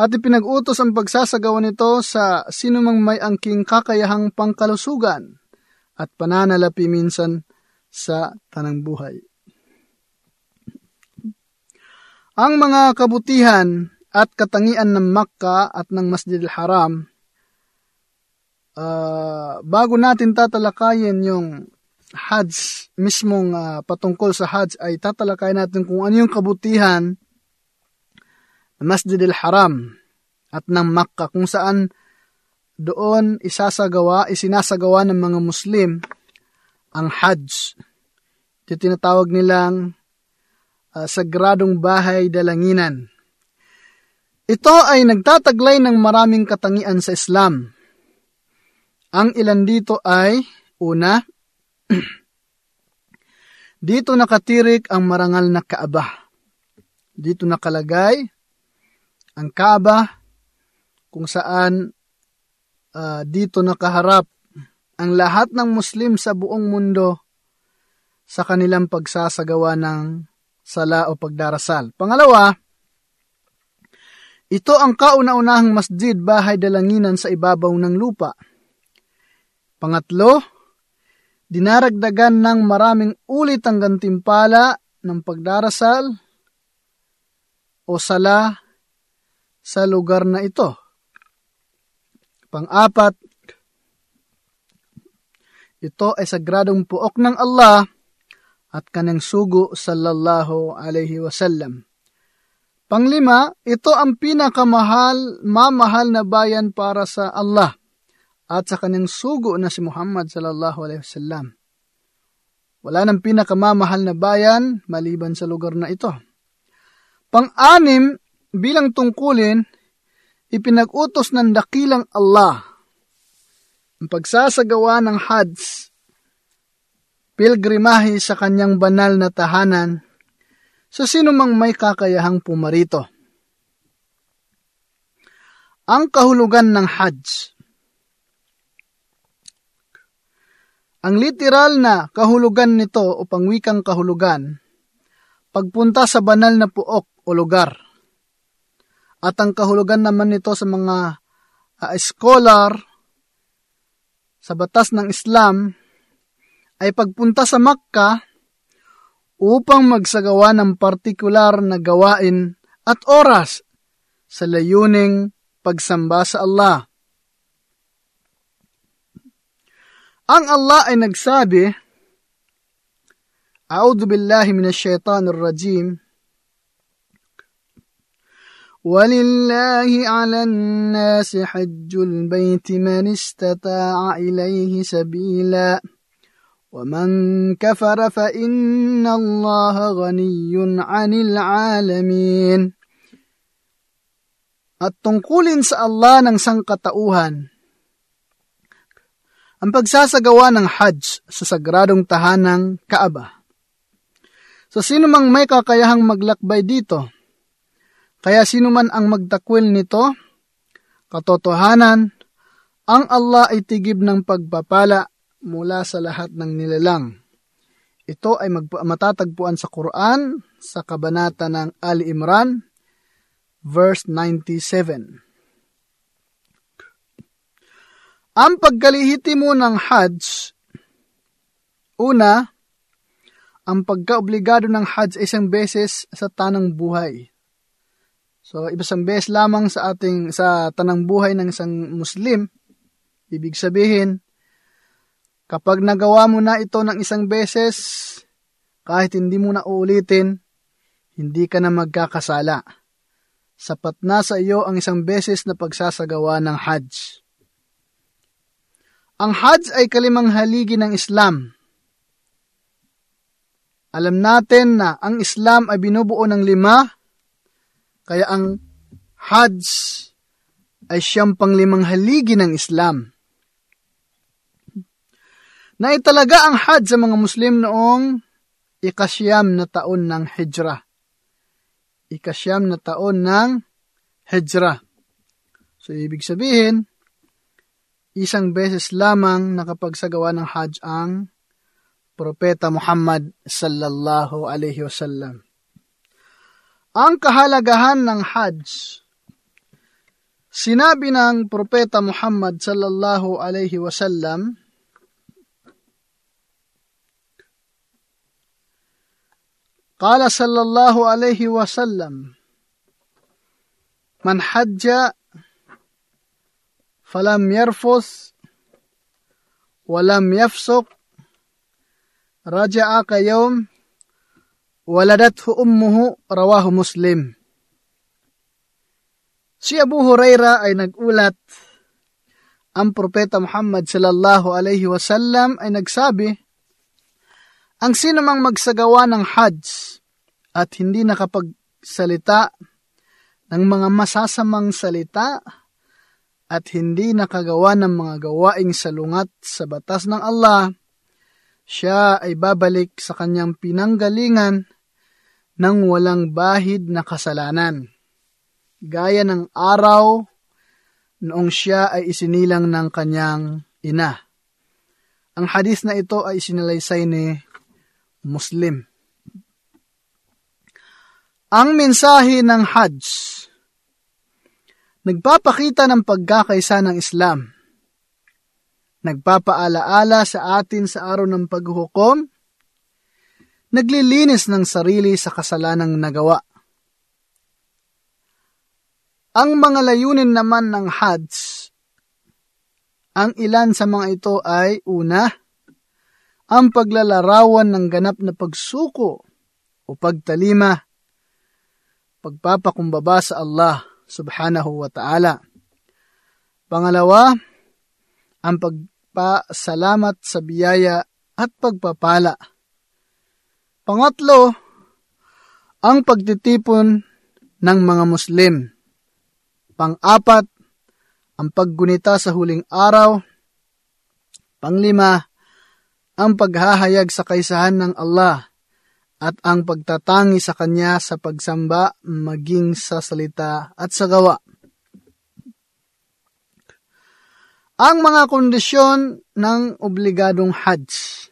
at ipinag-utos ang pagsasagawa nito sa sinumang may angking kakayahang pangkalusugan at pananalapi minsan sa tanang buhay. Ang mga kabutihan at katangian ng Makka at ng Masjid al-Haram, uh, bago natin tatalakayin yung Hajj, mismong uh, patungkol sa Hajj, ay tatalakayin natin kung ano yung kabutihan ng Masjid al-Haram at ng Makka, kung saan doon isasagawa, isinasagawa ng mga Muslim ang Hajj. Ito tinatawag nilang uh, sagradong bahay dalanginan. Ito ay nagtataglay ng maraming katangian sa Islam. Ang ilan dito ay, una, dito nakatirik ang marangal na Kaaba. Dito nakalagay ang Kaaba kung saan uh, dito nakaharap ang lahat ng Muslim sa buong mundo sa kanilang pagsasagawa ng sala o pagdarasal. Pangalawa, ito ang kauna-unahang masjid bahay dalanginan sa ibabaw ng lupa. Pangatlo, dinaragdagan ng maraming ulit ang gantimpala ng pagdarasal o sala sa lugar na ito. Pang-apat, ito ay sagradong puok ng Allah at kanang sugo sallallahu alaihi wasallam. Panglima, ito ang pinakamahal, mamahal na bayan para sa Allah at sa kanyang sugo na si Muhammad sallallahu alaihi wasallam. Wala nang pinakamamahal na bayan maliban sa lugar na ito. Pang-anim, bilang tungkulin, ipinag-utos ng dakilang Allah ang pagsasagawa ng Hajj pilgrimahe sa kanyang banal na tahanan sa sino mang may kakayahang pumarito. Ang kahulugan ng Hajj Ang literal na kahulugan nito o pangwikang kahulugan, pagpunta sa banal na puok o lugar. At ang kahulugan naman nito sa mga uh, scholar sa batas ng Islam ay pagpunta sa Makka upang magsagawa ng partikular na gawain at oras sa layuning pagsamba sa Allah. Ang Allah ay nagsabi, A'udhu billahi minash shaitanir rajim, ولله على الناس حج البيت من استطاع إليه سبيلاً ومن كفر فإن الله غني عن العالمين At tungkulin sa Allah ng sangkatauhan ang pagsasagawa ng Hajj sa sagradong tahanang Kaaba. Sa sino mang may kakayahang maglakbay dito, kaya sino man ang magtakwil nito, katotohanan, ang Allah ay tigib ng pagpapala mula sa lahat ng nilalang. Ito ay magpa- matatagpuan sa Quran sa kabanata ng Ali Imran, verse 97. Ang pagkalihiti mo ng Hajj, una, ang pagkaobligado ng Hajj isang beses sa tanang buhay. So, ibang beses lamang sa ating sa tanang buhay ng isang Muslim, ibig sabihin, Kapag nagawa mo na ito ng isang beses, kahit hindi mo na uulitin, hindi ka na magkakasala. Sapat na sa iyo ang isang beses na pagsasagawa ng Hajj. Ang Hajj ay kalimang haligi ng Islam. Alam natin na ang Islam ay binubuo ng lima, kaya ang Hajj ay siyang panglimang haligi ng Islam na italaga ang Hajj sa mga Muslim noong ikasyam na taon ng Hijra. Ikasyam na taon ng Hijra. So, ibig sabihin, isang beses lamang nakapagsagawa ng Hajj ang Propeta Muhammad sallallahu alaihi wasallam. Ang kahalagahan ng Hajj. Sinabi ng Propeta Muhammad sallallahu alaihi wasallam Qala sallallahu alaihi wasallam Man hajja falam yarfus walam yafsuq raja'a ka yawm waladathu ummuhu rawahu muslim. Si Abu Huraira ay nagulat ang propeta Muhammad sallallahu alaihi wasallam ay nagsabi, Ang sino mang magsagawa ng hajj at hindi nakapagsalita ng mga masasamang salita at hindi nakagawa ng mga gawaing salungat sa batas ng Allah, siya ay babalik sa kanyang pinanggalingan ng walang bahid na kasalanan gaya ng araw noong siya ay isinilang ng kanyang ina. Ang hadis na ito ay sinalaysay ni Muslim. Ang mensahe ng Hajj nagpapakita ng pagkakaisa ng Islam. Nagpapaalaala sa atin sa araw ng paghuhukom, naglilinis ng sarili sa kasalanang nagawa ang mga layunin naman ng Hajj, ang ilan sa mga ito ay una, ang paglalarawan ng ganap na pagsuko o pagtalima, pagpapakumbaba sa Allah subhanahu wa ta'ala. Pangalawa, ang pagpasalamat sa biyaya at pagpapala. Pangatlo, ang pagtitipon ng mga Muslim Pang-apat, ang paggunita sa huling araw. Panglima, ang paghahayag sa kaisahan ng Allah at ang pagtatangi sa Kanya sa pagsamba maging sa salita at sa gawa. Ang mga kondisyon ng obligadong Hajj.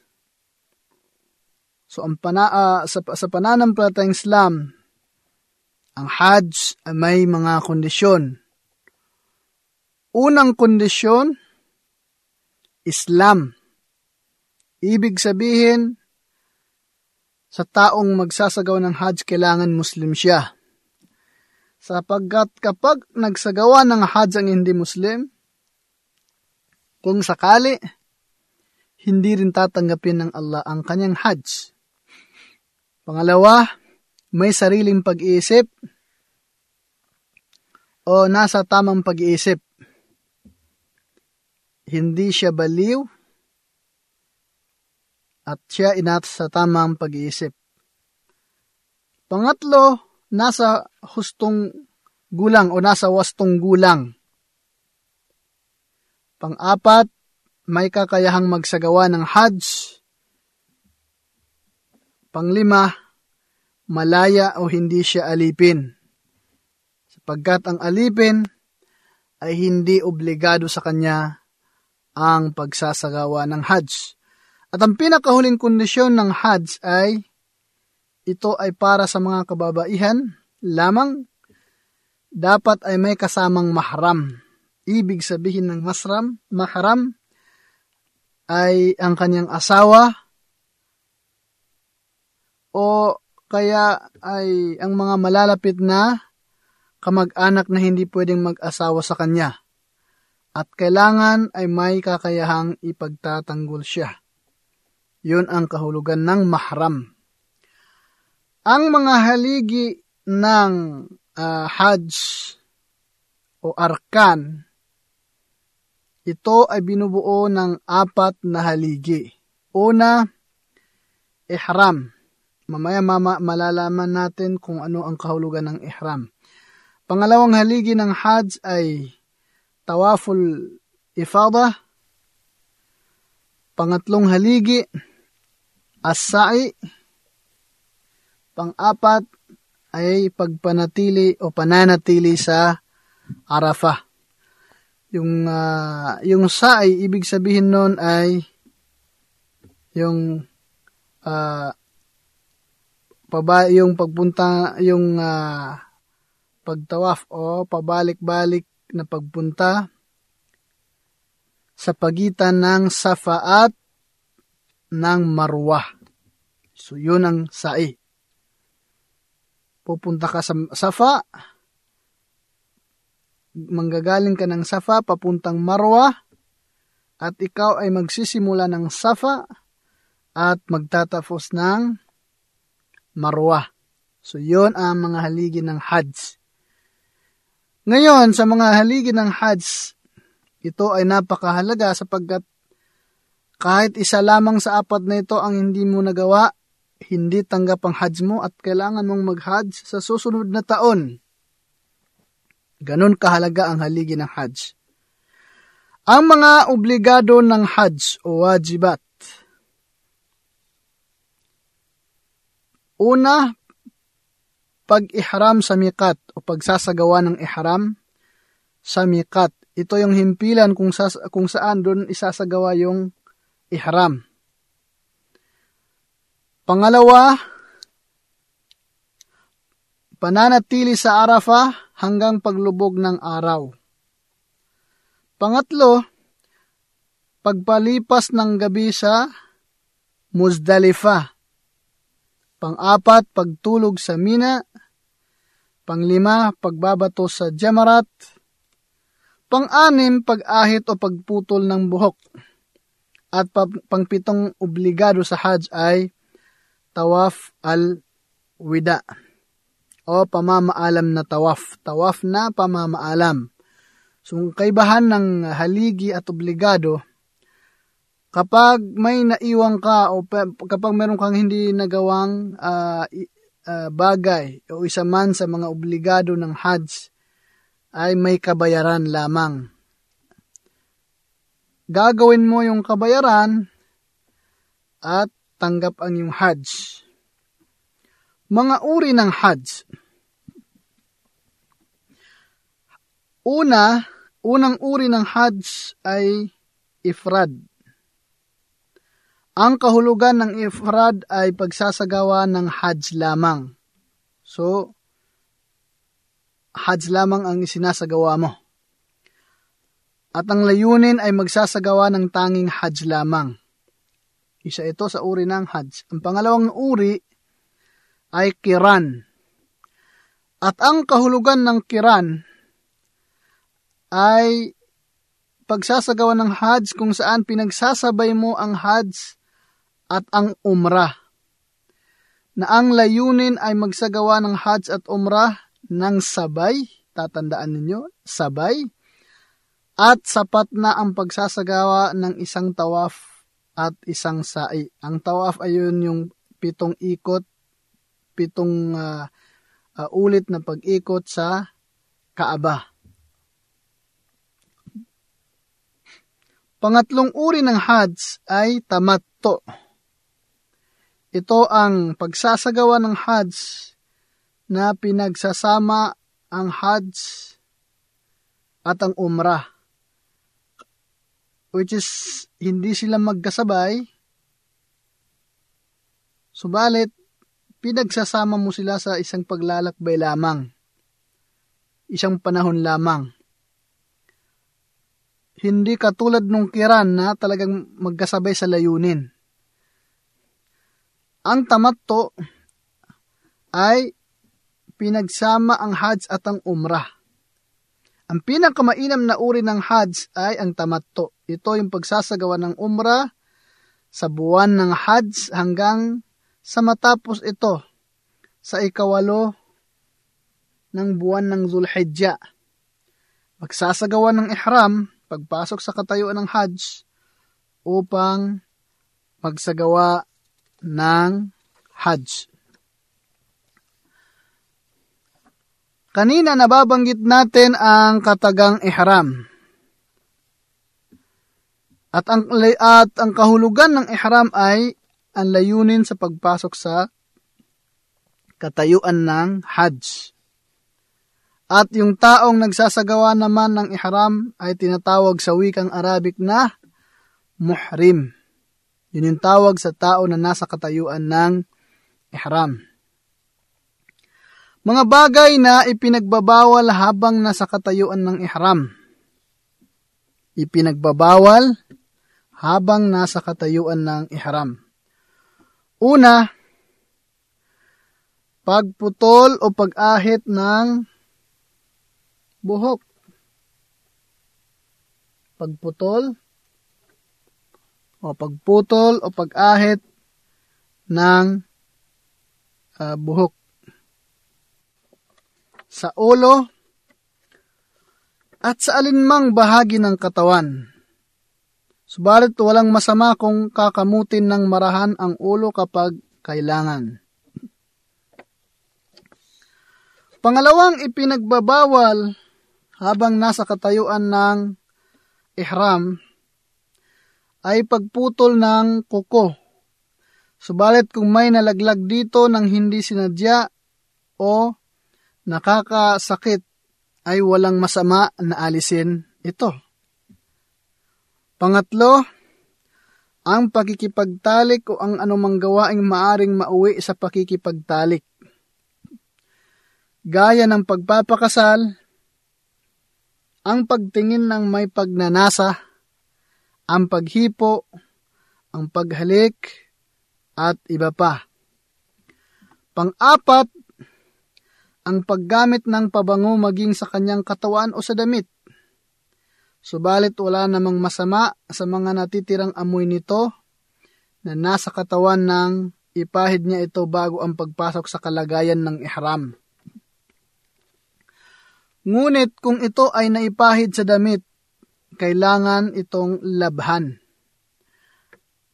So ang pana, uh, sa, sa pananampalatayang Islam, ang Hajj ay may mga kondisyon. Unang kondisyon, Islam. Ibig sabihin, sa taong magsasagawa ng Hajj, kailangan Muslim siya. Sapagkat kapag nagsagawa ng Hajj ang hindi Muslim, kung sakali, hindi rin tatanggapin ng Allah ang kanyang Hajj. Pangalawa, may sariling pag-iisip o nasa tamang pag-iisip. Hindi siya baliw at siya inat sa tamang pag-iisip. Pangatlo, nasa hustong gulang o nasa wastong gulang. Pang-apat, may kakayahang magsagawa ng Hajj. Panglima, malaya o hindi siya alipin. Sapagkat ang alipin ay hindi obligado sa kanya ang pagsasagawa ng Hajj. At ang pinakahuling kondisyon ng Hajj ay ito ay para sa mga kababaihan lamang dapat ay may kasamang mahram. Ibig sabihin ng masram, mahram ay ang kanyang asawa o kaya ay ang mga malalapit na kamag-anak na hindi pwedeng mag-asawa sa kanya. At kailangan ay may kakayahang ipagtatanggol siya. Yun ang kahulugan ng mahram. Ang mga haligi ng uh, Hajj o Arkan, ito ay binubuo ng apat na haligi. Una, ihram Mamaya mama, malalaman natin kung ano ang kahulugan ng ihram. Pangalawang haligi ng Hajj ay tawaful ifada. Pangatlong haligi, as-sa'i. Pang-apat ay pagpanatili o pananatili sa Arafah. Yung uh, yung sa'i ibig sabihin noon ay yung uh, paba yung pagpunta yung uh, pagtawaf o pabalik-balik na pagpunta sa pagitan ng Safa at ng Marwa. So, yun ang sa'i. Pupunta ka sa Safa, manggagaling ka ng Safa papuntang Marwa, at ikaw ay magsisimula ng Safa at magtatapos ng Marwa. So, yun ang mga haligi ng Hajj. Ngayon, sa mga haligi ng Hajj, ito ay napakahalaga sapagkat kahit isa lamang sa apat na ito ang hindi mo nagawa, hindi tanggap ang Hajj mo at kailangan mong mag-Hajj sa susunod na taon. Ganon kahalaga ang haligi ng Hajj. Ang mga obligado ng Hajj o wajibat. Una, pag-ihram sa mikat o pagsasagawa ng ihram sa mikat. Ito yung himpilan kung, sa, kung saan doon isasagawa yung ihram. Pangalawa, pananatili sa Arafah hanggang paglubog ng araw. Pangatlo, pagpalipas ng gabi sa Muzdalifa. Pang-apat, pagtulog sa Mina. Panglima, pagbabato sa Jamarat. Pang-anim, pag-ahit o pagputol ng buhok. At pangpitong obligado sa Hajj ay tawaf al-wida o pamamaalam na tawaf. Tawaf na pamamaalam. So, kaibahan ng haligi at obligado, kapag may naiwang ka o kapag meron kang hindi nagawang uh, uh, bagay o isa man sa mga obligado ng Hajj, ay may kabayaran lamang. Gagawin mo yung kabayaran at tanggap ang yung Hajj. Mga uri ng Hajj. Una, Unang uri ng Hajj ay ifrad. Ang kahulugan ng ifrad ay pagsasagawa ng Hajj lamang. So, Hajj lamang ang isinasagawa mo. At ang layunin ay magsasagawa ng tanging Hajj lamang. Isa ito sa uri ng Hajj. Ang pangalawang uri ay kiran. At ang kahulugan ng kiran ay pagsasagawa ng Hajj kung saan pinagsasabay mo ang Hajj at ang Umrah. Na ang layunin ay magsagawa ng Hajj at Umrah ng sabay, tatandaan ninyo, sabay, at sapat na ang pagsasagawa ng isang tawaf at isang sa'i. Ang tawaf ay yun yung pitong ikot, pitong uh, uh, ulit na pag-ikot sa Kaaba. Pangatlong uri ng Hajj ay tamatto. Ito ang pagsasagawa ng Hajj na pinagsasama ang Hajj at ang Umrah. Which is, hindi sila magkasabay. Subalit, pinagsasama mo sila sa isang paglalakbay lamang. Isang panahon lamang hindi katulad nung kiran na talagang magkasabay sa layunin. Ang tamatto ay pinagsama ang Hajj at ang Umrah. Ang pinakamainam na uri ng Hajj ay ang tamatto. Ito yung pagsasagawa ng Umrah sa buwan ng Hajj hanggang sa matapos ito sa ikawalo ng buwan ng Zulhijjah. Magsasagawa ng ihram pagpasok sa katayuan ng Hajj upang magsagawa ng Hajj. Kanina nababanggit natin ang katagang ihram. At ang, at ang kahulugan ng ihram ay ang layunin sa pagpasok sa katayuan ng Hajj. At yung taong nagsasagawa naman ng ihram ay tinatawag sa wikang Arabic na muhrim. Yun yung tawag sa tao na nasa katayuan ng ihram. Mga bagay na ipinagbabawal habang nasa katayuan ng ihram. Ipinagbabawal habang nasa katayuan ng ihram. Una, pagputol o pag-ahit ng buhok. Pagputol o pagputol o pag-ahit ng uh, buhok. Sa ulo at sa alinmang bahagi ng katawan. Subalit walang masama kung kakamutin ng marahan ang ulo kapag kailangan. Pangalawang ipinagbabawal habang nasa katayuan ng ihram ay pagputol ng kuko Subalit kung may nalaglag dito ng hindi sinadya o nakakasakit ay walang masama na alisin ito. Pangatlo, ang pakikipagtalik o ang anumang gawaing maaring mauwi sa pakikipagtalik. Gaya ng pagpapakasal, ang pagtingin ng may pagnanasa, ang paghipo, ang paghalik, at iba pa. Pang-apat, ang paggamit ng pabango maging sa kanyang katawan o sa damit. Subalit wala namang masama sa mga natitirang amoy nito na nasa katawan ng ipahid niya ito bago ang pagpasok sa kalagayan ng ihram. Ngunit kung ito ay naipahid sa damit, kailangan itong labhan.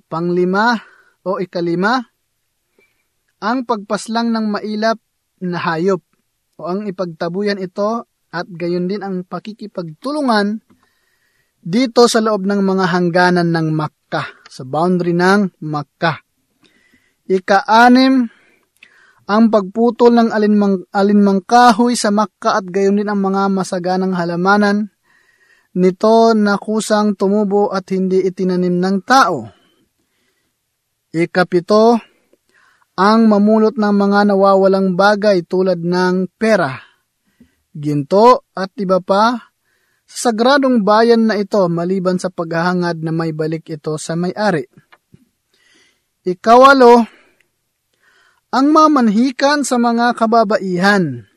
Panglima, o ikalima, ang pagpaslang ng mailap na hayop o ang ipagtabuyan ito at gayon din ang pakikipagtulungan dito sa loob ng mga hangganan ng Makkah, sa boundary ng Makkah. Ika-anim, ang pagputol ng alinmang, alinmang kahoy sa Makkah at gayon din ang mga masaganang halamanan nito na kusang tumubo at hindi itinanim ng tao Ikapito, ang mamulot ng mga nawawalang bagay tulad ng pera, ginto at iba pa sa sagradong bayan na ito maliban sa paghahangad na may balik ito sa may-ari. Ikawalo, ang mamanhikan sa mga kababaihan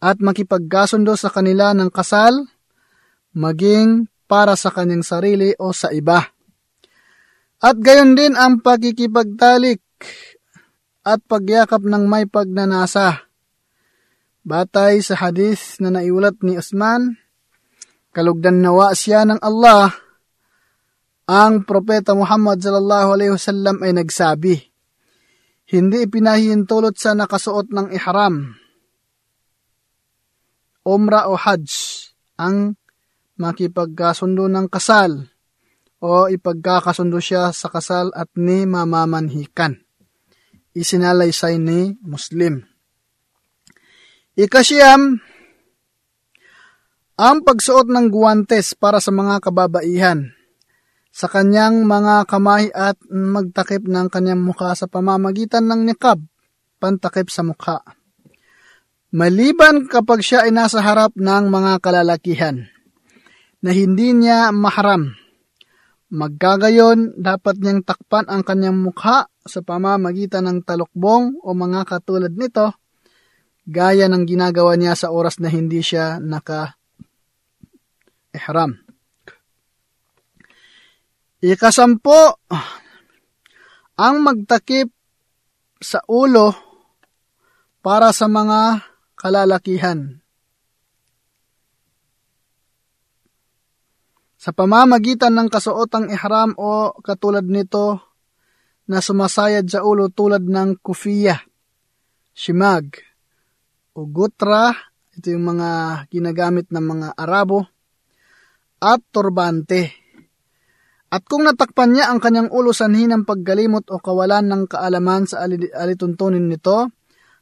at makipagkasundo sa kanila ng kasal, maging para sa kanyang sarili o sa iba. At gayon din ang pakikipagtalik at pagyakap ng may pagnanasa. Batay sa hadith na naiulat ni Usman, kalugdan nawa siya ng Allah, ang propeta Muhammad sallallahu alaihi wasallam ay nagsabi, hindi ipinahihintulot sa nakasuot ng ihram, umra o hajj, ang makipagkasundo ng kasal o ipagkakasundo siya sa kasal at ni mamamanhikan. Isinalaysay ni Muslim. Ikasyam, ang pagsuot ng guwantes para sa mga kababaihan sa kanyang mga kamay at magtakip ng kanyang mukha sa pamamagitan ng niqab, pantakip sa mukha. Maliban kapag siya ay nasa harap ng mga kalalakihan na hindi niya mahram Magkagayon, dapat niyang takpan ang kanyang mukha sa pamamagitan ng talukbong o mga katulad nito, gaya ng ginagawa niya sa oras na hindi siya naka-ihram. Ikasampo, ang magtakip sa ulo para sa mga kalalakihan. Sa pamamagitan ng kasuotang ihram o katulad nito na sumasayad sa ulo tulad ng kufiya, shimag, o gutra, ito yung mga ginagamit ng mga Arabo, at turbante. At kung natakpan niya ang kanyang ulo sanhi ng paggalimot o kawalan ng kaalaman sa alituntunin nito,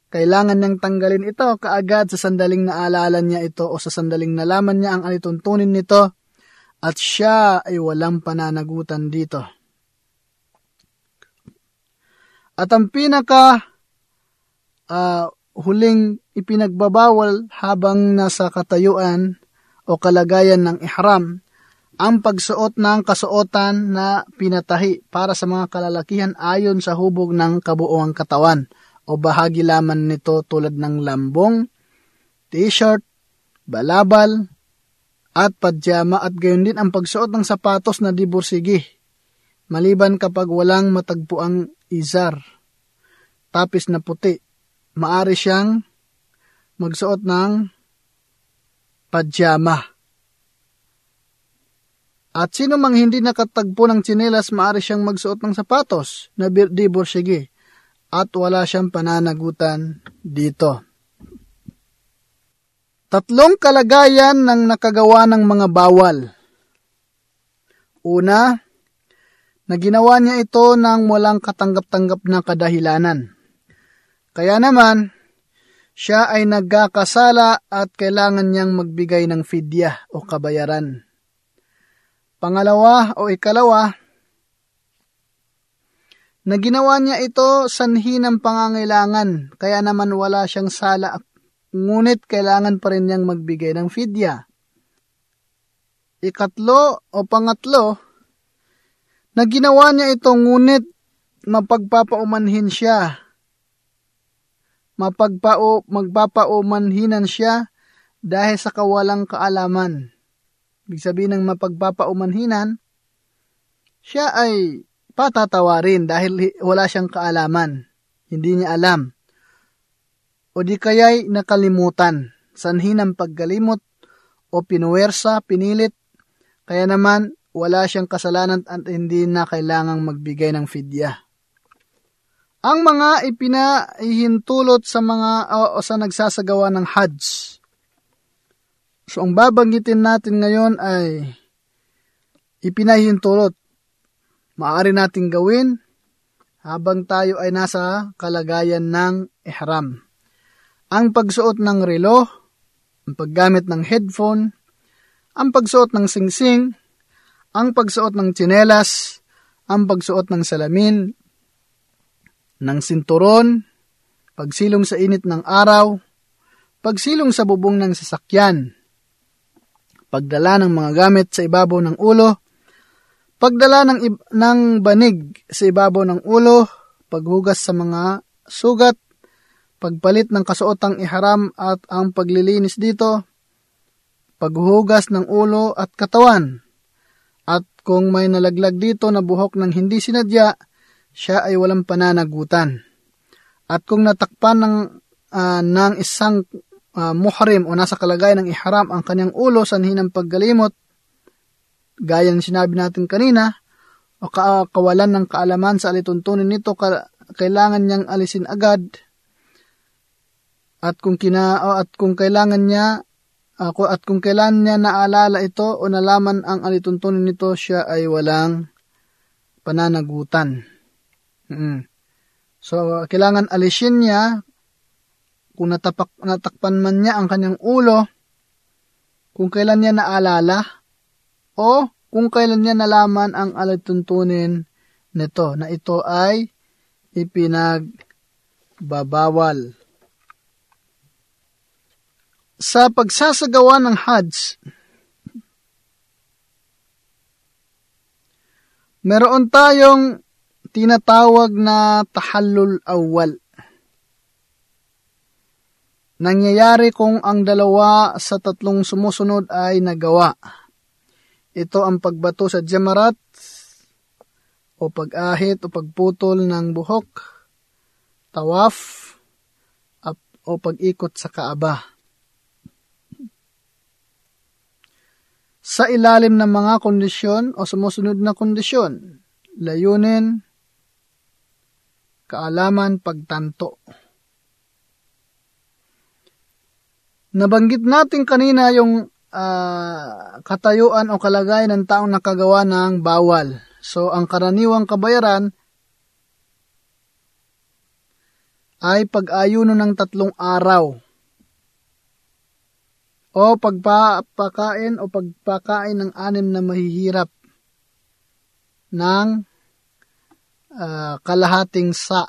kailangan niyang tanggalin ito kaagad sa sandaling naalala niya ito o sa sandaling nalaman niya ang alituntunin nito at siya ay walang pananagutan dito. At ang pinaka uh, huling ipinagbabawal habang nasa katayuan o kalagayan ng ihram ang pagsuot ng kasuotan na pinatahi para sa mga kalalakihan ayon sa hubog ng kabuuang katawan o bahagi laman nito tulad ng lambong, t-shirt, balabal, at padyama at gayon din ang pagsuot ng sapatos na di bursigi, maliban kapag walang matagpuang izar, tapis na puti. Maari siyang magsuot ng padyama. At sino mang hindi nakatagpo ng tsinelas, maari siyang magsuot ng sapatos na di bursigi at wala siyang pananagutan dito. Tatlong kalagayan ng nakagawa ng mga bawal. Una, na ginawa niya ito ng walang katanggap-tanggap na kadahilanan. Kaya naman, siya ay nagkakasala at kailangan niyang magbigay ng fidya o kabayaran. Pangalawa o ikalawa, na ginawa niya ito sanhi ng pangangailangan, kaya naman wala siyang sala, ngunit kailangan pa rin niyang magbigay ng fidya. Ikatlo o pangatlo, na ginawa niya ito ngunit mapagpapaumanhin siya mapagpao, magpapaumanhinan siya dahil sa kawalang kaalaman. Ibig sabihin ng mapagpapaumanhinan, siya ay patatawarin dahil wala siyang kaalaman. Hindi niya alam. O di kaya'y nakalimutan, sanhi ng paggalimot o pinuwersa, pinilit, kaya naman wala siyang kasalanan at hindi na kailangang magbigay ng fidya. Ang mga ipinahihintulot sa mga o, o sa nagsasagawa ng Hajj. So ang babanggitin natin ngayon ay ipinahihintulot. Maaari nating gawin habang tayo ay nasa kalagayan ng ihram. Ang pagsuot ng relo, ang paggamit ng headphone, ang pagsuot ng singsing, ang pagsuot ng tsinelas, ang pagsuot ng salamin, ng sinturon, pagsilong sa init ng araw, pagsilong sa bubong ng sasakyan, pagdala ng mga gamit sa ibabaw ng ulo, pagdala ng, ng banig sa ibabaw ng ulo, paghugas sa mga sugat, pagpalit ng kasuotang iharam at ang paglilinis dito, paghugas ng ulo at katawan, at kung may nalaglag dito na buhok ng hindi sinadya, siya ay walang pananagutan. At kung natakpan ng, uh, ng isang uh, muhrim o nasa kalagayan ng ihram ang kanyang ulo sa ng paggalimot, gaya ng sinabi natin kanina, o ka- kawalan ng kaalaman sa alituntunin nito, ka- kailangan niyang alisin agad. At kung kina o at kung kailangan niya ako at kung kailan niya naalala ito o nalaman ang alituntunin nito, siya ay walang pananagutan. Mm. So, kailangan alisin niya kung natapak, natakpan man niya ang kanyang ulo, kung kailan niya naalala, o kung kailan niya nalaman ang alituntunin nito, na ito ay ipinagbabawal. Sa pagsasagawa ng Hajj, meron tayong tinatawag na tahallul awal. Nangyayari kung ang dalawa sa tatlong sumusunod ay nagawa. Ito ang pagbato sa jamarat o pag-ahit o pagputol ng buhok, tawaf, o pag-ikot sa kaaba. Sa ilalim ng mga kondisyon o sumusunod na kondisyon, layunin, kaalaman, pagtanto. Nabanggit natin kanina yung uh, katayuan o kalagayan ng taong nakagawa ng bawal. So, ang karaniwang kabayaran ay pag-ayuno ng tatlong araw o pagpapakain o pagpakain ng anim na mahihirap ng uh, kalahating sa.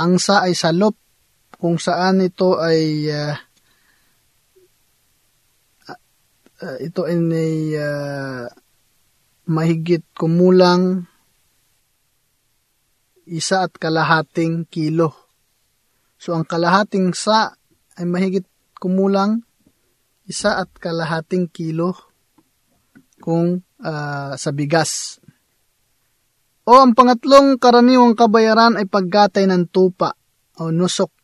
Ang sa ay salop kung saan ito ay uh, uh, ito ay uh, mahigit kumulang isa at kalahating kilo. So ang kalahating sa ay mahigit kumulang isa at kalahating kilo kung uh, sa bigas. O ang pangatlong karaniwang kabayaran ay paggatay ng tupa o nusok.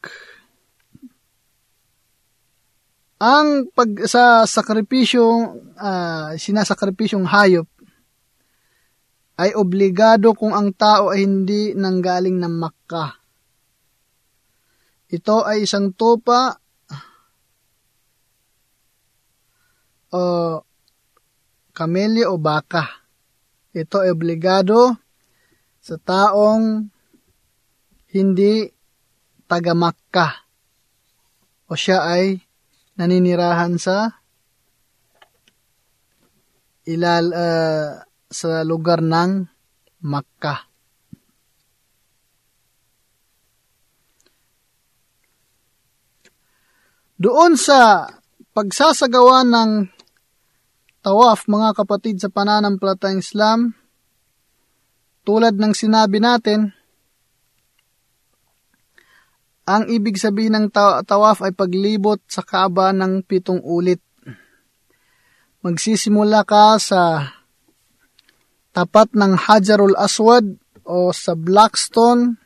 Ang pag sa sakripisyo, uh, sinasakripisyong hayop ay obligado kung ang tao ay hindi nanggaling ng Makkah. Ito ay isang tupa o kamelyo o baka. Ito ay obligado sa taong hindi taga Makkah o siya ay naninirahan sa ilal uh, sa lugar ng Makkah. Doon sa pagsasagawa ng tawaf mga kapatid sa pananampalatayang Islam, tulad ng sinabi natin, ang ibig sabihin ng tawaf ay paglibot sa Kaaba ng pitong ulit. Magsisimula ka sa tapat ng Hajarul Aswad o sa Blackstone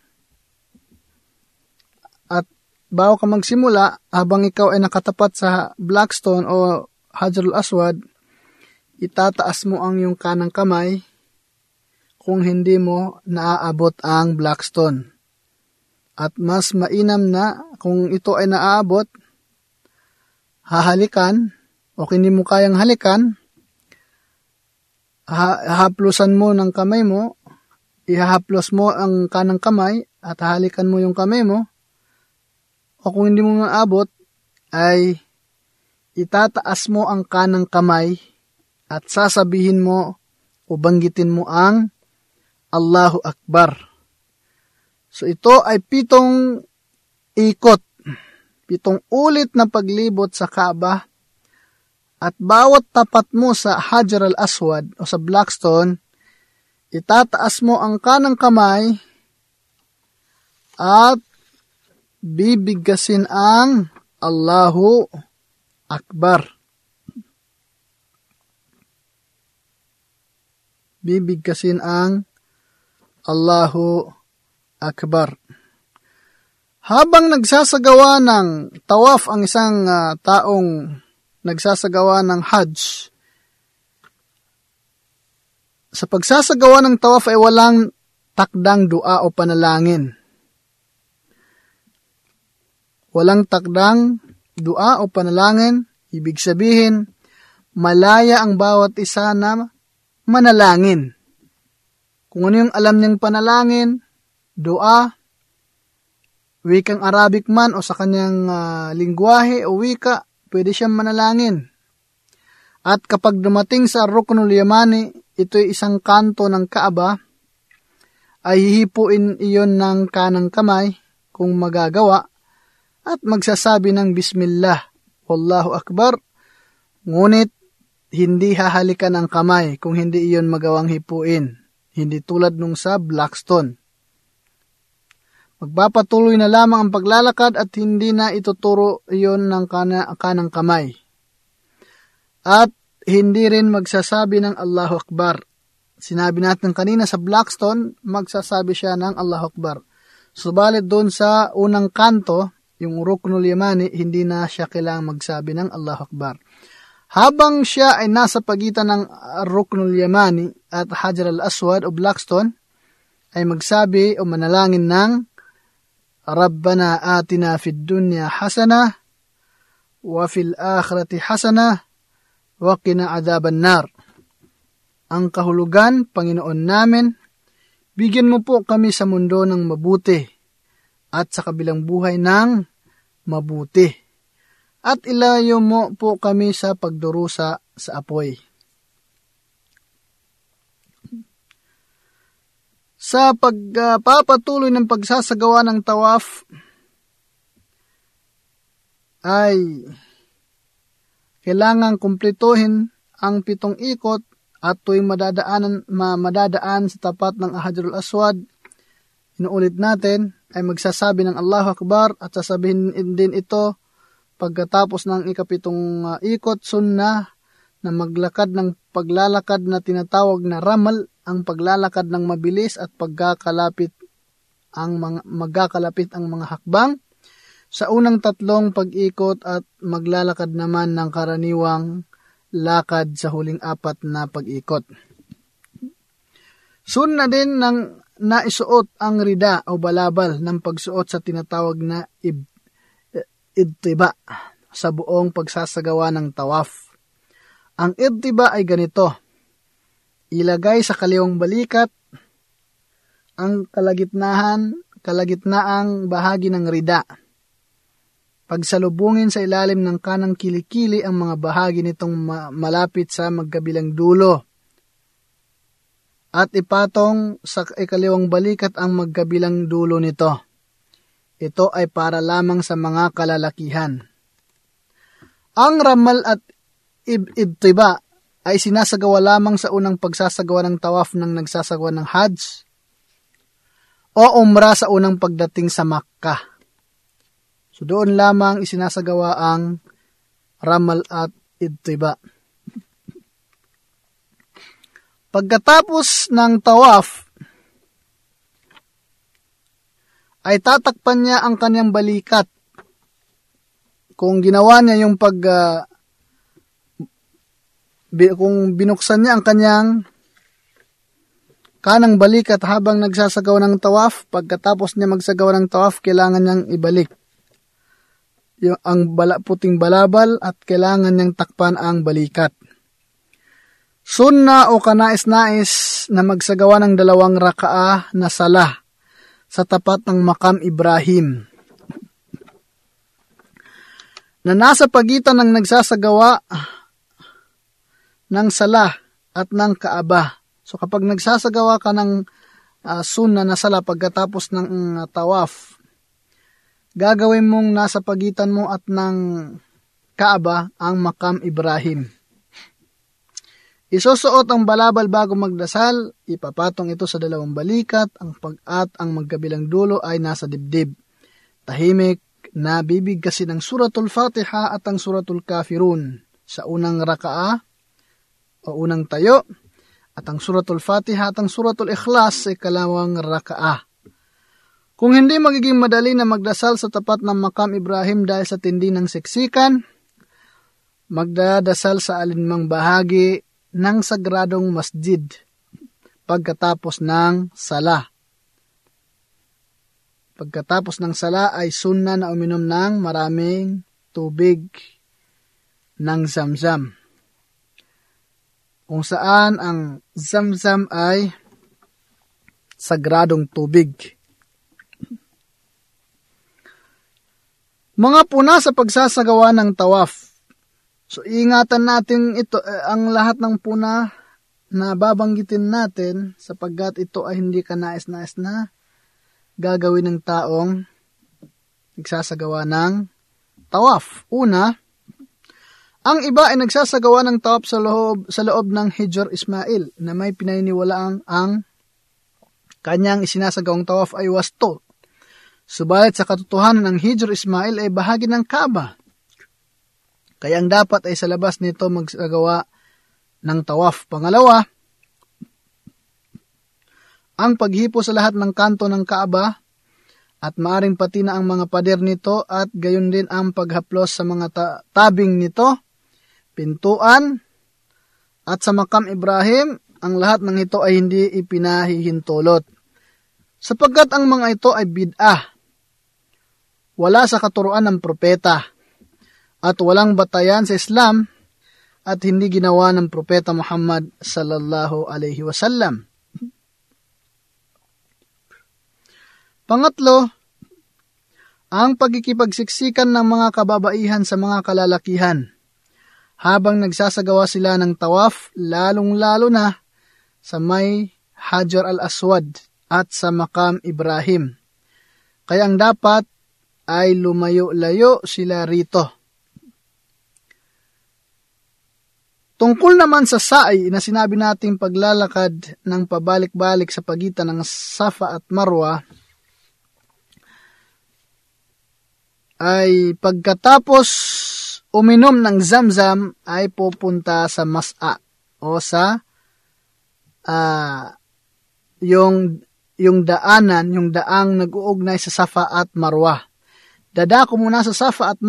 at bago ka magsimula habang ikaw ay nakatapat sa Blackstone o Hajarul Aswad itataas mo ang iyong kanang kamay kung hindi mo naaabot ang Blackstone. At mas mainam na kung ito ay naaabot, hahalikan o hindi mo kayang halikan, hahaplusan mo ng kamay mo, ihahaplos mo ang kanang kamay at hahalikan mo yung kamay mo, o kung hindi mo maabot, ay itataas mo ang kanang kamay at sasabihin mo o banggitin mo ang Allahu Akbar. So ito ay pitong ikot, pitong ulit na paglibot sa Kaaba at bawat tapat mo sa Hajar al-Aswad o sa Blackstone, itataas mo ang kanang kamay at bibigkasin ang Allahu Akbar. Bibigkasin ang Allahu Akbar. Habang nagsasagawa ng tawaf ang isang uh, taong nagsasagawa ng Hajj, sa pagsasagawa ng tawaf ay walang takdang dua o panalangin. Walang takdang dua o panalangin, ibig sabihin, malaya ang bawat isa na manalangin. Kung ano yung alam niyang panalangin, dua, wikang Arabic man o sa kanyang uh, lingwahe o wika, pwede siyang manalangin. At kapag dumating sa Ruknul Yamani, ito ay isang kanto ng Kaaba, ay hihipuin iyon ng kanang kamay kung magagawa at magsasabi ng Bismillah, Wallahu Akbar, ngunit hindi hahalikan ang kamay kung hindi iyon magawang hipuin, hindi tulad nung sa Blackstone. Magpapatuloy na lamang ang paglalakad at hindi na ituturo iyon ng kana, kanang kamay. At hindi rin magsasabi ng Allahu Akbar. Sinabi natin kanina sa Blackstone, magsasabi siya ng Allahu Akbar. Subalit doon sa unang kanto, yung Ruknul Yamani, hindi na siya kailangang magsabi ng Allahu Akbar. Habang siya ay nasa pagitan ng Ruknul Yamani at Hajar al-Aswad o Blackstone, ay magsabi o manalangin ng Rabbana atina fid dunya hasana wa fil akhirati hasana wa qina adhaban nar. Ang kahulugan, Panginoon namin, bigyan mo po kami sa mundo ng mabuti at sa kabilang buhay ng mabuti at ilayo mo po kami sa pagdurusa sa apoy. Sa pagpapatuloy uh, ng pagsasagawa ng tawaf, ay kailangang kumplituhin ang pitong ikot at tuwing madadaanan, ma, madadaan sa tapat ng Hajarul Aswad, inuulit natin, ay magsasabi ng Allahu Akbar at sasabihin din ito pagkatapos ng ikapitong uh, ikot sunnah na maglakad ng paglalakad na tinatawag na ramal ang paglalakad ng mabilis at pagkakalapit ang mga magkakalapit ang mga hakbang sa unang tatlong pag-ikot at maglalakad naman ng karaniwang lakad sa huling apat na pag-ikot. Soon na din ng naisuot ang rida o balabal ng pagsuot sa tinatawag na ib, idtiba sa buong pagsasagawa ng tawaf. Ang idtiba ay ganito. Ilagay sa kaliwang balikat ang kalagitnahan, kalagitnaang bahagi ng rida. Pagsalubungin sa ilalim ng kanang kilikili ang mga bahagi nitong ma- malapit sa magkabilang dulo. At ipatong sa ikaliwang balikat ang magkabilang dulo nito. Ito ay para lamang sa mga kalalakihan. Ang ramal at ibtiba ay sinasagawa lamang sa unang pagsasagawa ng tawaf ng nagsasagawa ng Hajj o umra sa unang pagdating sa Makkah. So doon lamang isinasagawa ang ramal at idtiba. Pagkatapos ng tawaf, ay tatakpan niya ang kanyang balikat. Kung ginawa niya yung pag uh, kung binuksan niya ang kanyang kanang balikat habang nagsasagawa ng tawaf, pagkatapos niya magsagawa ng tawaf, kailangan niyang ibalik yung ang bala, puting balabal at kailangan niyang takpan ang balikat. Sunna o kanais-nais na magsagawa ng dalawang rakaah na salah sa tapat ng makam Ibrahim na nasa pagitan ng nagsasagawa ng salah at ng kaaba. So kapag nagsasagawa ka ng uh, sunna na sala pagkatapos ng uh, tawaf, gagawin mong nasa pagitan mo at ng Kaaba ang makam Ibrahim. Isusuot ang balabal bago magdasal, ipapatong ito sa dalawang balikat, ang pag at ang magkabilang dulo ay nasa dibdib. Tahimik na bibig kasi ng suratul Fatiha at ang suratul Kafirun sa unang rakaa o unang tayo at ang suratul Fatiha at ang suratul Ikhlas sa ikalawang rakaa. Kung hindi magiging madali na magdasal sa tapat ng makam Ibrahim dahil sa tindi ng siksikan, magdadasal sa alinmang bahagi ng sagradong masjid pagkatapos ng sala. Pagkatapos ng sala ay sunna na uminom ng maraming tubig ng zamzam. Kung saan ang zamzam ay sagradong tubig. Mga puna sa pagsasagawa ng tawaf. So ingatan natin ito eh, ang lahat ng puna na babanggitin natin sapagkat ito ay hindi ka nais-nais na gagawin ng taong nagsasagawa ng tawaf. Una, ang iba ay nagsasagawa ng tawaf sa loob, sa loob ng Hijr Ismail na may pinaniniwalaang ang kanyang isinasagawang tawaf ay wasto Subalit sa katotohanan ng Hijr Ismail ay bahagi ng Kaaba. Kaya ang dapat ay sa labas nito magsagawa ng tawaf. Pangalawa, ang paghipo sa lahat ng kanto ng Kaaba at maaring pati na ang mga pader nito at gayon din ang paghaplos sa mga ta- tabing nito, pintuan, at sa makam Ibrahim, ang lahat ng ito ay hindi ipinahihintulot. Sapagkat ang mga ito ay bid'ah wala sa katuruan ng propeta at walang batayan sa Islam at hindi ginawa ng propeta Muhammad sallallahu alaihi wasallam. Pangatlo, ang pagkikipagsiksikan ng mga kababaihan sa mga kalalakihan habang nagsasagawa sila ng tawaf lalong-lalo na sa may Hajar al-Aswad at sa Makam Ibrahim. Kaya ang dapat ay lumayo-layo sila rito. Tungkol naman sa sa'i na sinabi nating paglalakad ng pabalik-balik sa pagitan ng Safa at Marwa, ay pagkatapos uminom ng zamzam ay pupunta sa mas'a o sa uh, yung yung daanan, yung daang nag-uugnay sa Safa at Marwa. Dadako muna sa Safa at,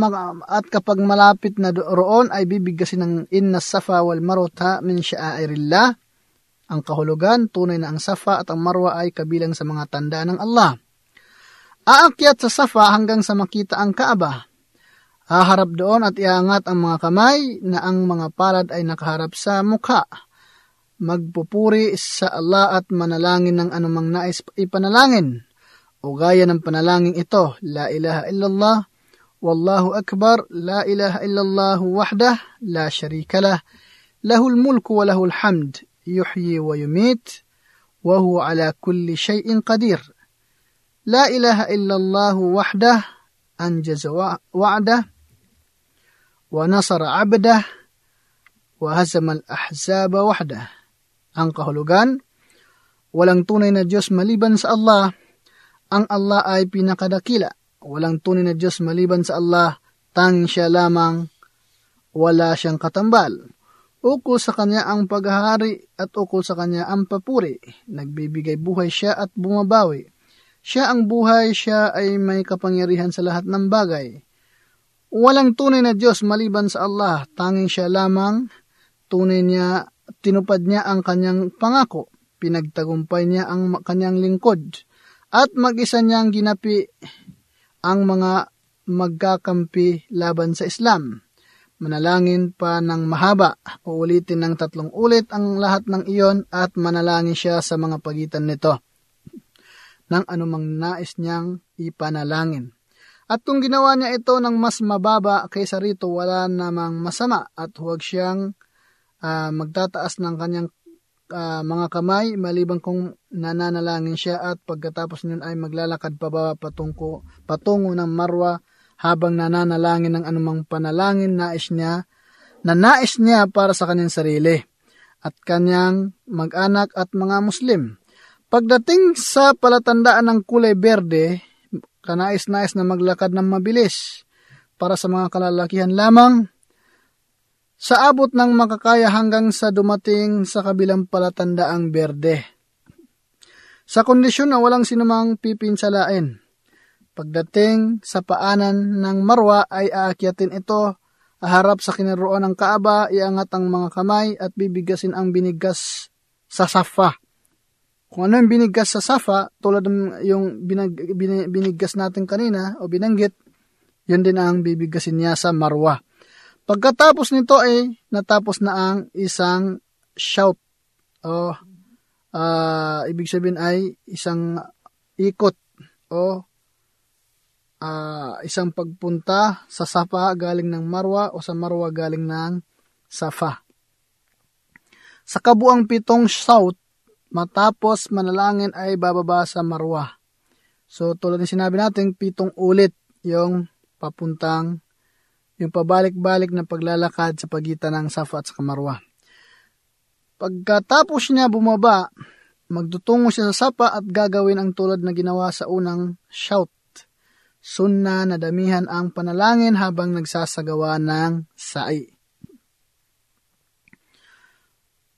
at kapag malapit na roon ay bibigkasin ng inna Safa wal Marwa min sya'airillah. Ang kahulugan, tunay na ang Safa at ang Marwa ay kabilang sa mga tanda ng Allah. Aakyat sa Safa hanggang sa makita ang Kaaba. Haharap doon at iangat ang mga kamay na ang mga palad ay nakaharap sa mukha. Magpupuri sa Allah at manalangin ng anumang nais ipanalangin o gaya ng panalangin ito, La ilaha illallah, Wallahu akbar, La ilaha illallah wahdah, la sharika lah, lahul mulku wa lahul hamd, yuhyi wa yumit, wa huwa ala kulli shay'in qadir. La ilaha illallah wahdah, anjaza wa'dah, wa nasara abdah, wa hazama al-ahzaba wahdah. Ang kahulugan, walang tunay na Diyos maliban sa Allah, ang Allah ay pinakadakila. Walang tunay na Diyos maliban sa Allah, tanging siya lamang, wala siyang katambal. Ukol sa kanya ang paghahari at ukol sa kanya ang papuri. Nagbibigay buhay siya at bumabawi. Siya ang buhay, siya ay may kapangyarihan sa lahat ng bagay. Walang tunay na Diyos maliban sa Allah, tanging siya lamang, tunay niya, tinupad niya ang kanyang pangako, pinagtagumpay niya ang kanyang lingkod at mag-isa niyang ginapi ang mga magkakampi laban sa Islam. Manalangin pa ng mahaba, uulitin ng tatlong ulit ang lahat ng iyon at manalangin siya sa mga pagitan nito ng anumang nais niyang ipanalangin. At kung ginawa niya ito ng mas mababa kaysa rito, wala namang masama at huwag siyang uh, magtataas ng kanyang uh, mga kamay maliban kung nananalangin siya at pagkatapos nun ay maglalakad pababa patungo, patungo ng marwa habang nananalangin ng anumang panalangin nais niya na nais niya para sa kanyang sarili at kanyang mag-anak at mga Muslim. Pagdating sa palatandaan ng kulay berde, kanais-nais na maglakad ng mabilis para sa mga kalalakihan lamang, sa abot ng makakaya hanggang sa dumating sa kabilang palatandaang berde. Sa kondisyon na walang sinumang pipinsalain. Pagdating sa paanan ng marwa ay aakyatin ito, aharap sa kinaroon ng kaaba, iangat ang mga kamay at bibigasin ang binigas sa safa. Kung ano yung biniggas sa safa, tulad ng yung binag, bin, biniggas natin kanina o binanggit, yun din ang bibigasin niya sa marwa. Pagkatapos nito ay natapos na ang isang shout o uh, ibig sabihin ay isang ikot o uh, isang pagpunta sa Safa galing ng Marwa o sa Marwa galing ng Safa. Sa kabuang pitong shout, matapos manalangin ay bababa sa Marwa. So tulad ng sinabi natin, pitong ulit yung papuntang yung pabalik-balik na paglalakad sa pagitan ng Safa at Marwa. Pagkatapos niya bumaba, magtutungo siya sa Safa at gagawin ang tulad na ginawa sa unang shout. Sunna na damihan ang panalangin habang nagsasagawa ng sa'i.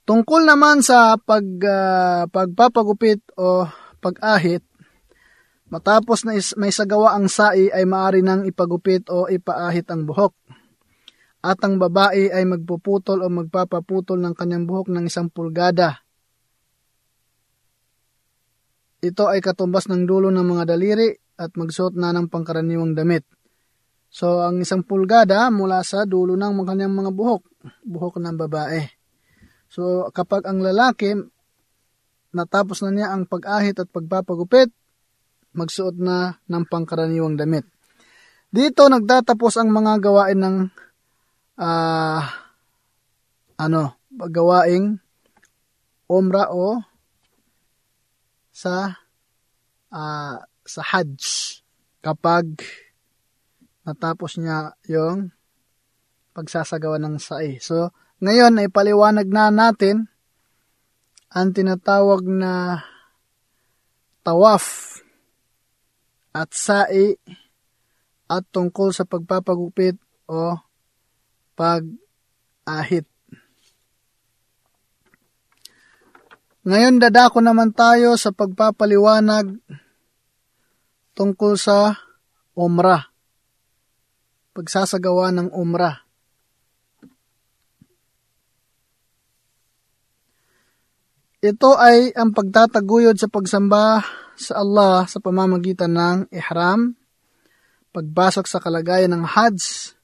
Tungkol naman sa pag, uh, pagpapagupit o pag-ahit, Matapos na is, may sagawa ang sai ay maari nang ipagupit o ipaahit ang buhok. At ang babae ay magpuputol o magpapaputol ng kanyang buhok ng isang pulgada. Ito ay katumbas ng dulo ng mga daliri at magsuot na ng pangkaraniwang damit. So, ang isang pulgada mula sa dulo ng kanyang mga buhok, buhok ng babae. So, kapag ang lalaki, natapos na niya ang pag-ahit at pagpapagupit, magsuot na ng pangkaraniwang damit. Dito nagtatapos ang mga gawain ng uh, ano, gawaing umra o sa uh, sa Hajj kapag natapos niya yung pagsasagawa ng sa'i. So, ngayon ay paliwanag na natin ang tinatawag na tawaf at sa'i at tungkol sa pagpapagupit o pag-ahit. Ngayon dadako naman tayo sa pagpapaliwanag tungkol sa umrah. Pagsasagawa ng umrah. Ito ay ang pagtataguyod sa pagsamba sa Allah sa pamamagitan ng ihram, pagbasok sa kalagayan ng Hajj,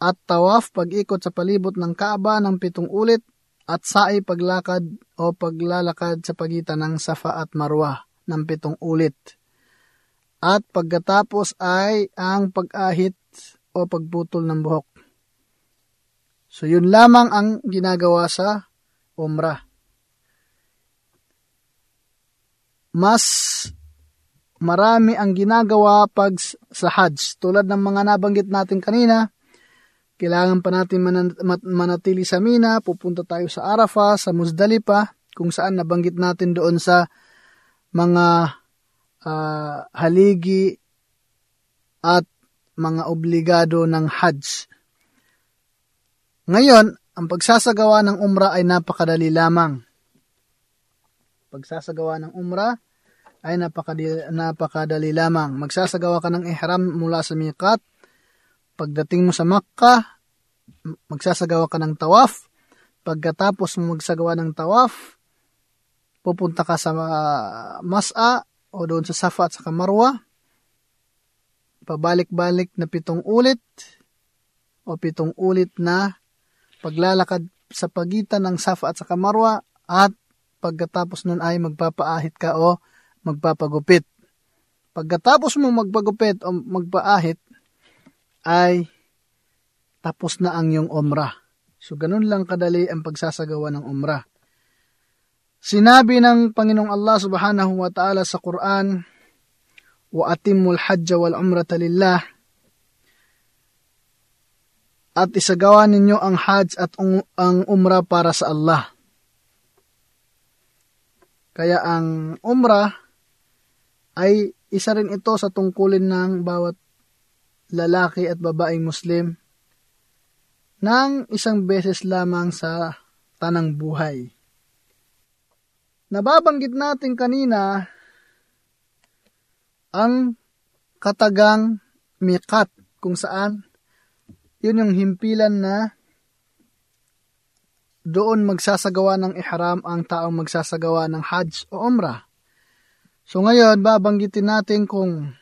at tawaf pag-ikot sa palibot ng Kaaba ng pitong ulit at sa'i paglakad o paglalakad sa pagitan ng Safa at Marwa ng pitong ulit. At pagkatapos ay ang pag-ahit o pagputol ng buhok. So yun lamang ang ginagawa sa umrah. Mas marami ang ginagawa pag sa Hajj. Tulad ng mga nabanggit natin kanina, kailangan pa natin manatili sa Mina, pupunta tayo sa Arafah, sa Muzdalipa, kung saan nabanggit natin doon sa mga uh, haligi at mga obligado ng Hajj. Ngayon, ang pagsasagawa ng umrah ay napakadali lamang pagsasagawa ng umrah ay napakadali, napakadali lamang. Magsasagawa ka ng ihram mula sa miqat. Pagdating mo sa Makkah, magsasagawa ka ng tawaf. Pagkatapos mo magsagawa ng tawaf, pupunta ka sa uh, Mas'a o doon sa Safa at sa Marwa. Pabalik-balik na pitong ulit o pitong ulit na paglalakad sa pagitan ng Safa at sa Marwa at pagkatapos nun ay magpapaahit ka o magpapagupit. Pagkatapos mo magpagupit o magpaahit, ay tapos na ang iyong umrah. So, ganun lang kadali ang pagsasagawa ng umrah. Sinabi ng Panginoong Allah subhanahu wa ta'ala sa Quran, wa atimul hajja wal umrata lillah at isagawa ninyo ang hajj at ang umrah para sa Allah. Kaya ang umrah ay isa rin ito sa tungkulin ng bawat lalaki at babaeng Muslim ng isang beses lamang sa tanang buhay. Nababanggit natin kanina ang katagang mikat kung saan yun yung himpilan na doon magsasagawa ng ihram ang taong magsasagawa ng Hajj o Umrah. So ngayon, babanggitin natin kung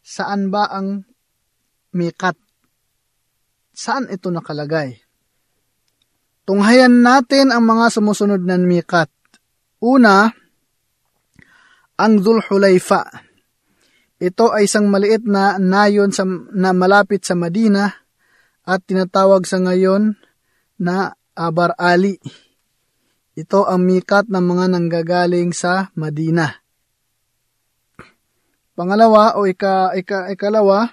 saan ba ang mikat. Saan ito nakalagay? Tunghayan natin ang mga sumusunod na mikat. Una, ang Dhul-Hulayfa. Ito ay isang maliit na nayon sa, na malapit sa Madina at tinatawag sa ngayon na Abar Ali. Ito ang mikat ng mga nanggagaling sa Madina. Pangalawa o ika, ika, ikalawa,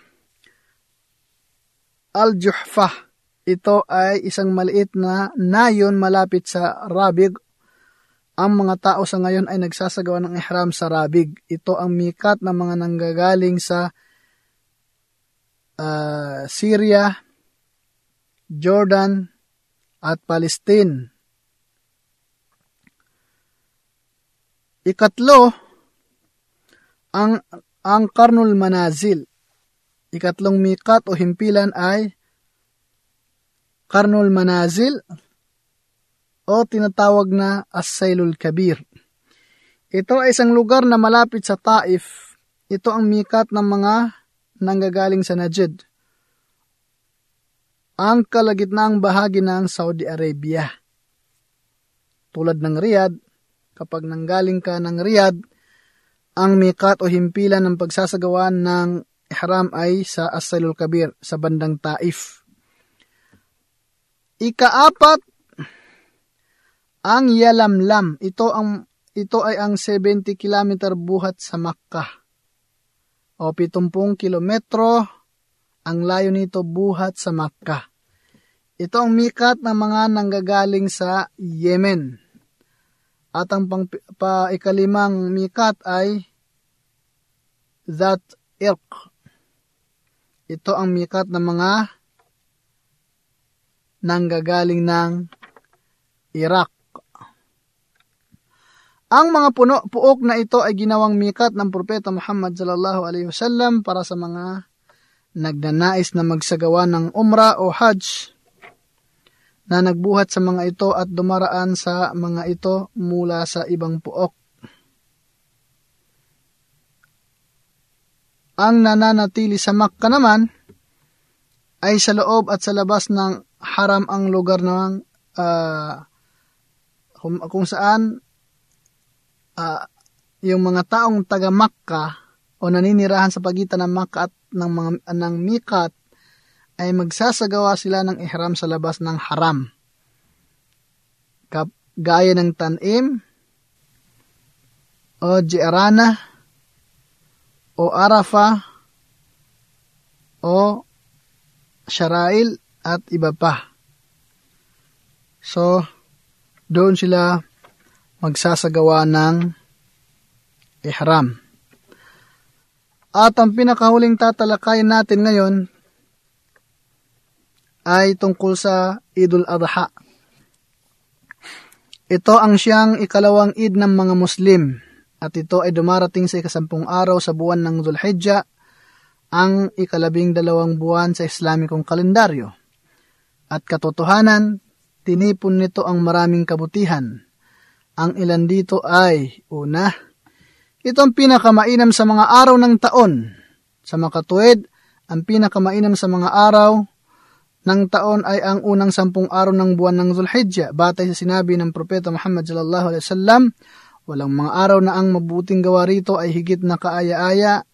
Al-Juhfa. Ito ay isang maliit na nayon malapit sa Rabig. Ang mga tao sa ngayon ay nagsasagawa ng ihram sa Rabig. Ito ang mikat ng mga nanggagaling sa uh, Syria, Jordan, at Palestine. Ikatlo, ang ang Karnul Manazil. Ikatlong mikat o himpilan ay Karnul Manazil o tinatawag na Asailul Kabir. Ito ay isang lugar na malapit sa Taif. Ito ang mikat ng mga nanggagaling sa Najd ang kalagitnaang bahagi ng Saudi Arabia. Tulad ng Riyadh, kapag nanggaling ka ng Riyadh, ang mikat o himpilan ng pagsasagawa ng ihram ay sa Asalul Kabir sa bandang Taif. Ikaapat, ang Yalamlam. Ito ang ito ay ang 70 kilometer buhat sa Makkah o 70 kilometro Ang layo nito buhat sa Makkah. Ito ang mikat ng mga nanggagaling sa Yemen. At ang pang, pa ikalimang mikat ay that Irq. Ito ang mikat ng mga nanggagaling ng Iraq. Ang mga puno, puok na ito ay ginawang mikat ng Propeta Muhammad sallallahu alaihi wasallam para sa mga nagnanais na magsagawa ng umrah o hajj na nagbuhat sa mga ito at dumaraan sa mga ito mula sa ibang puok. Ang nananatili sa Makkah naman ay sa loob at sa labas ng haram ang lugar ng uh, kung saan uh, yung mga taong taga Makka o naninirahan sa pagitan ng Makka at ng mga ng Mikat ay magsasagawa sila ng ihram sa labas ng haram. Kap, gaya ng tanim o Jirana o Arafa o Sharail at iba pa. So, doon sila magsasagawa ng ihram. At ang pinakahuling tatalakayin natin ngayon ay tungkol sa Idul Adha. Ito ang siyang ikalawang id ng mga Muslim at ito ay dumarating sa ikasampung araw sa buwan ng Zulhijjah, ang ikalabing dalawang buwan sa Islamikong kalendaryo. At katotohanan, tinipon nito ang maraming kabutihan ang ilan dito ay, una, ito ang pinakamainam sa mga araw ng taon. Sa makatuwid, ang pinakamainam sa mga araw ng taon ay ang unang sampung araw ng buwan ng Zulhijjah. Batay sa sinabi ng Propeta Muhammad sallallahu alaihi wasallam, walang mga araw na ang mabuting gawa rito ay higit na kaaya-aya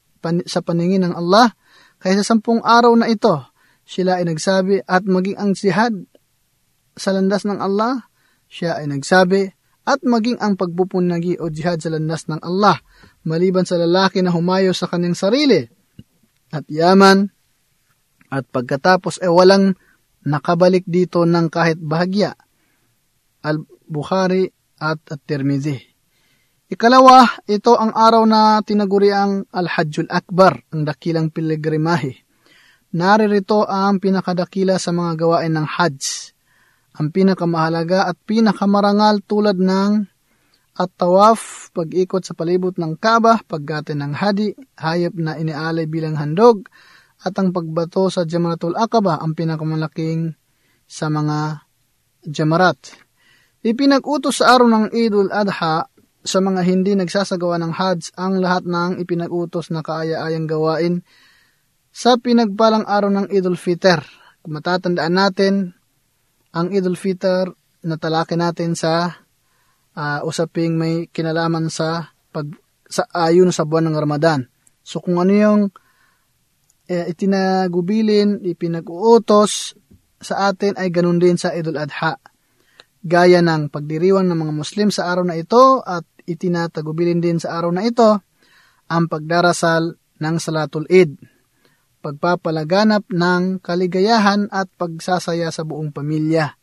sa paningin ng Allah kaysa sampung araw na ito. Sila ay nagsabi at maging ang jihad sa landas ng Allah, siya ay nagsabi at maging ang pagpupunagi o jihad sa landas ng Allah, maliban sa lalaki na humayo sa kanyang sarili at yaman, at pagkatapos ay walang nakabalik dito ng kahit bahagya. Al-Bukhari at At-Tirmidhi. Ikalawa, ito ang araw na tinaguri ang Al-Hajjul Akbar, ang dakilang piligrimahe. Naririto ang pinakadakila sa mga gawain ng Hajj ang pinakamahalaga at pinakamarangal tulad ng at tawaf, pag-ikot sa palibot ng Kaaba, paggatin ng hadi, hayop na inialay bilang handog, at ang pagbato sa Jamaratul Aqaba, ang pinakamalaking sa mga Jamarat. Ipinag-utos sa araw ng Idul Adha sa mga hindi nagsasagawa ng Hajj ang lahat ng ipinag-utos na kaaya-ayang gawain sa pinagpalang araw ng Idul Fitr. Kung matatandaan natin, ang Idul Fitr na talaki natin sa uh, usaping may kinalaman sa pag sa ayon sa buwan ng Ramadan. So kung ano yung eh, itinagubilin, ipinag-uutos sa atin ay ganun din sa Idul Adha. Gaya ng pagdiriwang ng mga Muslim sa araw na ito at itinatagubilin din sa araw na ito ang pagdarasal ng Salatul Eid pagpapalaganap ng kaligayahan at pagsasaya sa buong pamilya.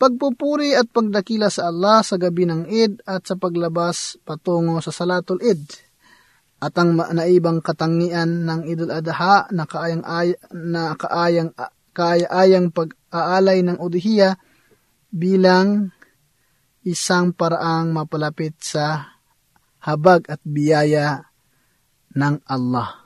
Pagpupuri at pagdakila sa Allah sa gabi ng Eid at sa paglabas patungo sa Salatul Eid. At ang naibang katangian ng Idul Adha na kaayang, ay, na kaayang, kaayang pag-aalay ng Udhiya bilang isang paraang mapalapit sa habag at biyaya ng Allah.